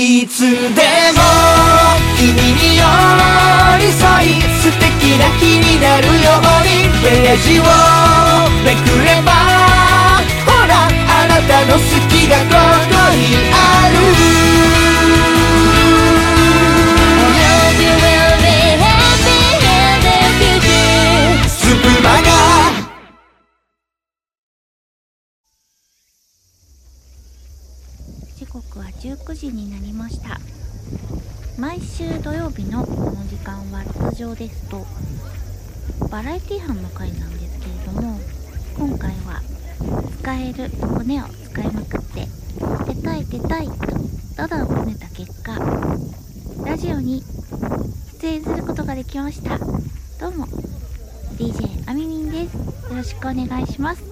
いつでも君に寄り添い素敵な気になるようにページをめくればほらあなたの好き刻は19時になりました。毎週土曜日のこの時間は通常ですとバラエティ班の回なんですけれども今回は使える骨を使いまくって出たい出たいとダダをこねた結果ラジオに出演することができました。どうも DJ あみみんです。よろしくお願いします。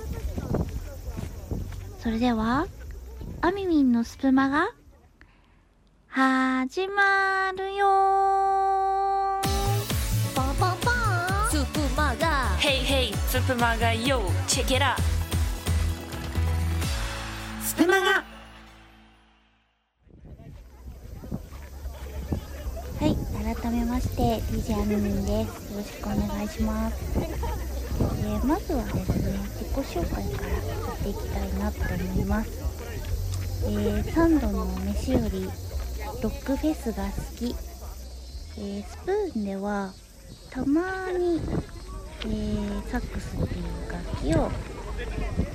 それではあみみんのスプマが始まるよ。パパパスープマガ Hey hey, Supermaga yo, check it out. スプマガはい改めまして DJ あみみんです。よろしくお願いします。えーまずはですね自己紹介からやっていきたいなと思いますえー、3度の飯よりロックフェスが好き、えースプーンではたまに、えーサックスっていう楽器を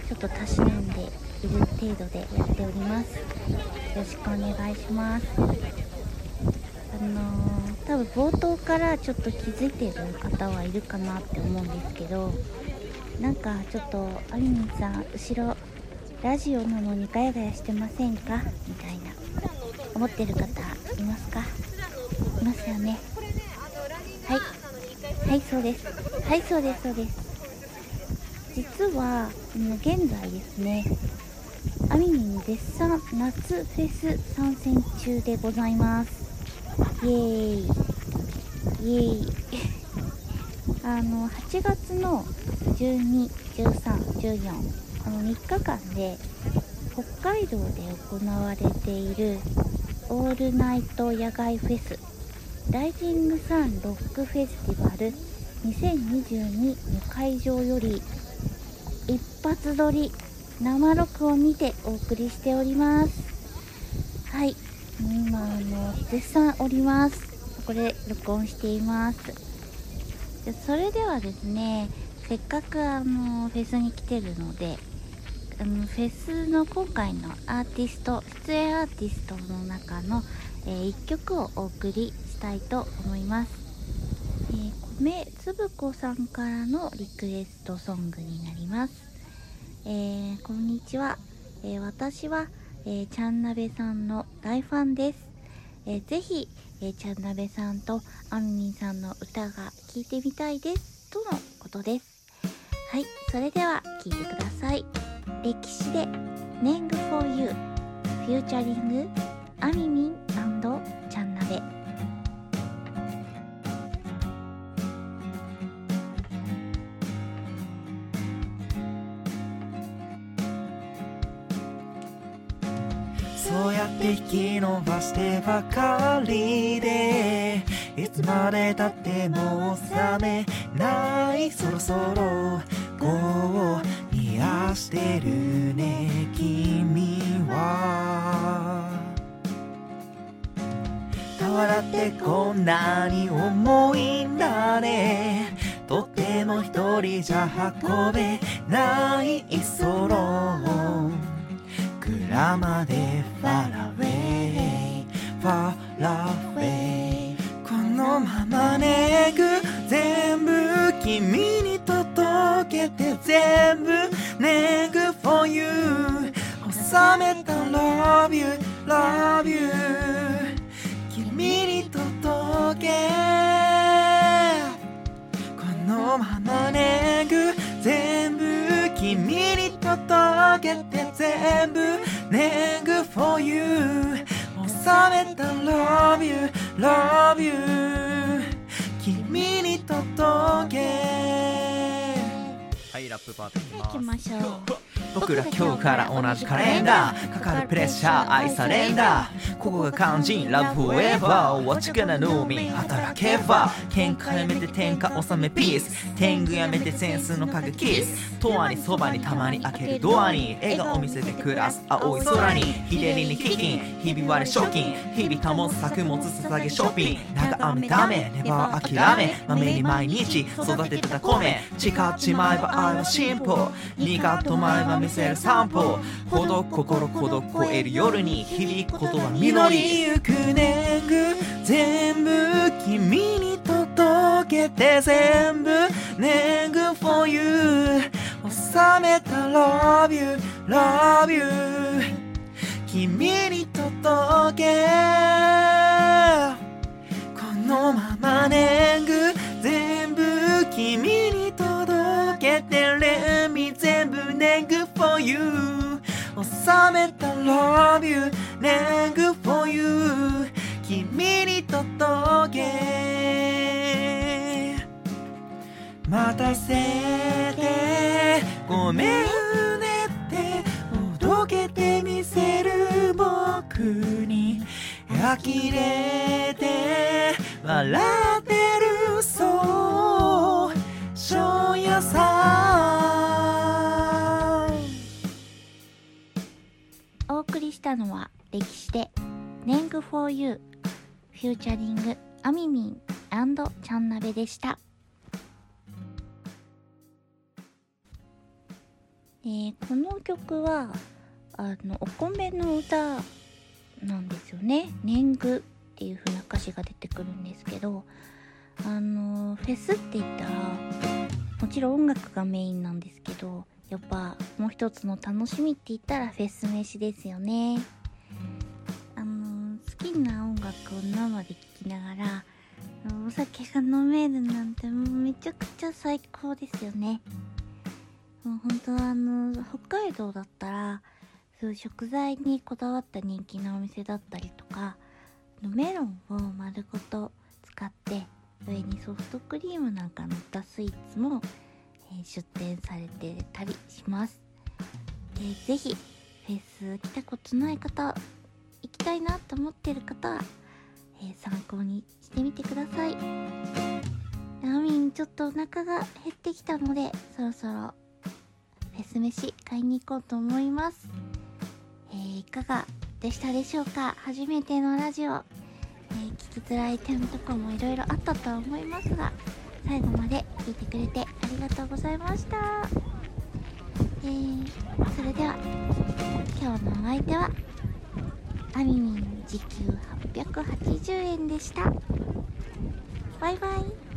ちょっとたしなんでいる程度でやっております。よろしくお願いします。あのー多分冒頭からちょっと気づいてる方はいるかなって思うんですけどなんかちょっとあみみんさん後ろラジオなのにガヤガヤしてませんか？みたいな。思ってる方いますか？いますよね。はい。はいそうです。はいそうですそうです。実は現在ですねあみみん絶賛夏フェス参戦中でございます。イエーイ。イエーイ。あの8月の121314この3日間で北海道で行われているオールナイト野外フェス。ライジングサンロックフェスティバル。2022の会場より一発撮り生録音にてお送りしております。はい。今あの絶賛おります。これ録音しています。それではですねせっかくあのフェスに来てるのであのフェスの今回のアーティスト出演アーティストの中の、え1曲をお送りしたいと思います、えー、米つぶこさんからのリクエストソングになります、えーこんにちは、えー私は、えーちゃんなべさんの大ファンです、えーぜひ、えーちゃんなべさんとあみみんさんの歌が聴いてみたいです。とのことです。はいそれでは聴いてください。歴史で「ネング for You」フューチャリングあみみんちゃんなべそうやって引き伸ばしてばかりでいつまでたっても覚めないそろそろこう似合してるね君は。俵ってこんなに重いんだね。とても一人じゃ運べないそろ蔵まで far away far away このままねぐ全部君に届けて全部 you. 収めた love you love you. 君に届け。このままねぐ全部君に届けて全部。ねぐ for you. 収めた love you love you. 君に届け。はいラップパートいきます。行きましょう僕ら今日から同じカレンダーかかるプレッシャー愛されんだ。ここが肝心 Love forever What you gonna know me 働けば。喧嘩やめて天下収めピース。天狗やめてセンスの影キス。永遠にそばにたまに開けるドアに。笑顔見せて暮らす。青い空に。日照りに飢饉ひび割れ賞金日々保つ作物捧げショッピング。長雨ダメ。ネバー諦め。まめに毎日育ててた米。誓っちまえば愛は進歩。苦止まれば見せる散歩。ほど心孤独超える夜に響くことは実り。ゆく年貢全部君に届けて全部。年貢 for you 収めた Love you Love you 君に届け。このまま年貢全部君に届けて。Let me 全部年貢 you. 収めた Love you 年貢 for you. 君に届け。待たせてごめんねって届けてみせる僕に。呆れて笑ってるそう。庄屋さ送りしたのは歴史で「年貢 for you」フューチャリングアミミンチャンナベでした、えーこの曲はあのお米の歌なんですよね「年貢」っていう風な歌詞が出てくるんですけどあのフェスって言ったらもちろん音楽がメインなんですけどやっぱもう一つの楽しみって言ったらフェス飯ですよね。あの好きな音楽を生で聴きながらお酒が飲めるなんてもうめちゃくちゃ最高ですよね。もう本当はあの北海道だったらそういう食材にこだわった人気のお店だったりとかメロンを丸ごと使って上にソフトクリームなんか乗ったスイーツも、出店されてたりします、えーぜひフェス来たことない方行きたいなと思ってる方は、えー参考にしてみてください。アミンちょっとお腹が減ってきたのでそろそろフェス飯買いに行こうと思います、えーいかがでしたでしょうか？初めてのラジオ、え聞きづらい点とかもいろいろあったとは思いますが最後まで聞いてくれてありがとうございました。えー、それでは今日のお相手はアミミン時給880円でした。バイバイ。